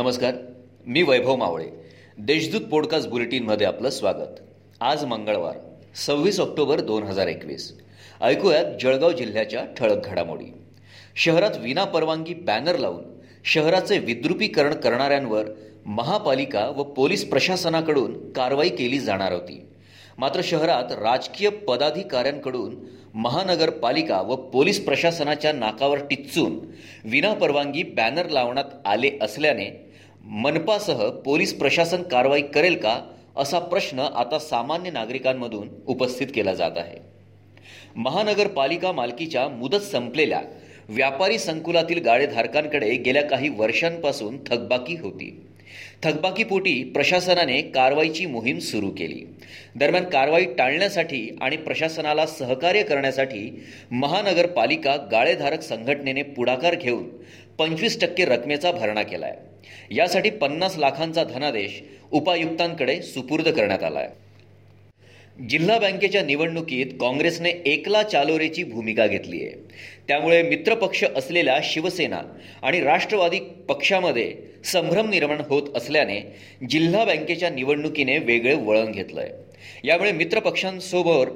नमस्कार मी वैभव मावळे. देशदूत पॉडकास्ट बुलेटिनमध्ये आपलं स्वागत. आज मंगळवार सव्वीस ऑक्टोबर दोन हजार एकवीस. ऐकूयात जळगाव जिल्ह्याच्या ठळक घडामोडी. शहरात विनापरवानगी बॅनर लावून शहराचे विद्रुपीकरण करणाऱ्यांवर महापालिका व पोलीस प्रशासनाकडून कारवाई केली जाणार होती. मात्र शहरात राजकीय पदाधिकाऱ्यांकडून महानगरपालिका व पोलीस प्रशासनाच्या नाकावर टिच्चून विनापरवानगी बॅनर लावण्यात आले असल्याने मनपासह पोलीस प्रशासन कारवाई करेल का असा प्रश्न आता सामान्य नागरिकांमधून उपस्थित केला जात आहे. महानगरपालिका मालकीच्या मुदत संपलेल्या व्यापारी संकुलातील गाडेधारकांकडे गेल्या काही वर्षांपासून थकबाकी होती. थकबाकीपोटी प्रशासनाने कारवाईची मोहीम सुरू केली. दरम्यान कारवाई टाळण्यासाठी आणि प्रशासनाला सहकार्य करण्यासाठी महानगरपालिका गाळेधारक संघटनेने पुढाकार घेऊन पंचवीस टक्के रकमेचा भरणा केला आहे यासाठी पन्नास लाखांचा धनादेश उपायुक्तांकडे सुपूर्द करण्यात आलाय. जिल्हा बँकेच्या निवडणुकीत काँग्रेसने एकला चालोरेची भूमिका घेतली आहे त्यामुळे मित्रपक्ष असलेल्या शिवसेना आणि राष्ट्रवादी पक्षामध्ये संभ्रम निर्माण होत असल्याने जिल्हा बँकेच्या निवडणुकीने वेगळे वळण घेतलंय. यामुळे मित्रपक्षांसोबत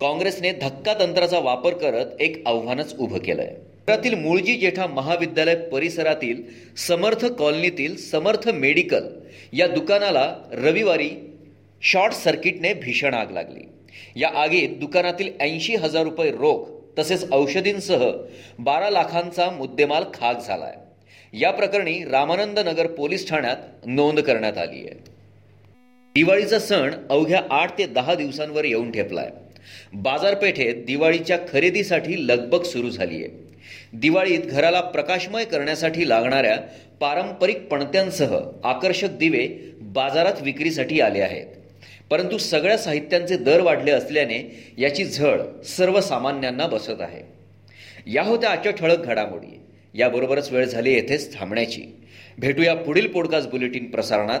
काँग्रेसने धक्का तंत्राचा वापर करत एक आव्हानच उभं केलंय. शहरातील मुळजी जेठा महाविद्यालय परिसरातील समर्थ कॉलनीतील समर्थ मेडिकल या दुकानाला रविवारी शॉर्ट सर्किटने भीषण आग लागली. या आगीत दुकानातील ऐंशी हजार रुपये रोख तसेच औषधींसह बारा लाखांचा मुद्देमाल खाक झालाय. या प्रकरणी रामानंद नगर पोलीस ठाण्यात नोंद करण्यात आली आहे दिवाळीचा सण अवघ्या आठ ते दहा दिवसांवर येऊन ठेपलाय. बाजारपेठेत दिवाळीच्या खरेदीसाठी लगबग सुरू झाली आहे दिवाळीत घराला प्रकाशमय करण्यासाठी लागणाऱ्या पारंपरिक पणत्यांसह आकर्षक दिवे बाजारात विक्रीसाठी आले आहेत. परंतु सगळ्या साहित्यांचे दर वाढले असल्याने याची झळ सर्वसामान्यांना बसत आहे. या होत्या आजच्या ठळक घडामोडी. याबरोबरच वेळ झाली येथेच थांबण्याची. भेटूया पुढील पॉडकास्ट बुलेटिन प्रसारणात.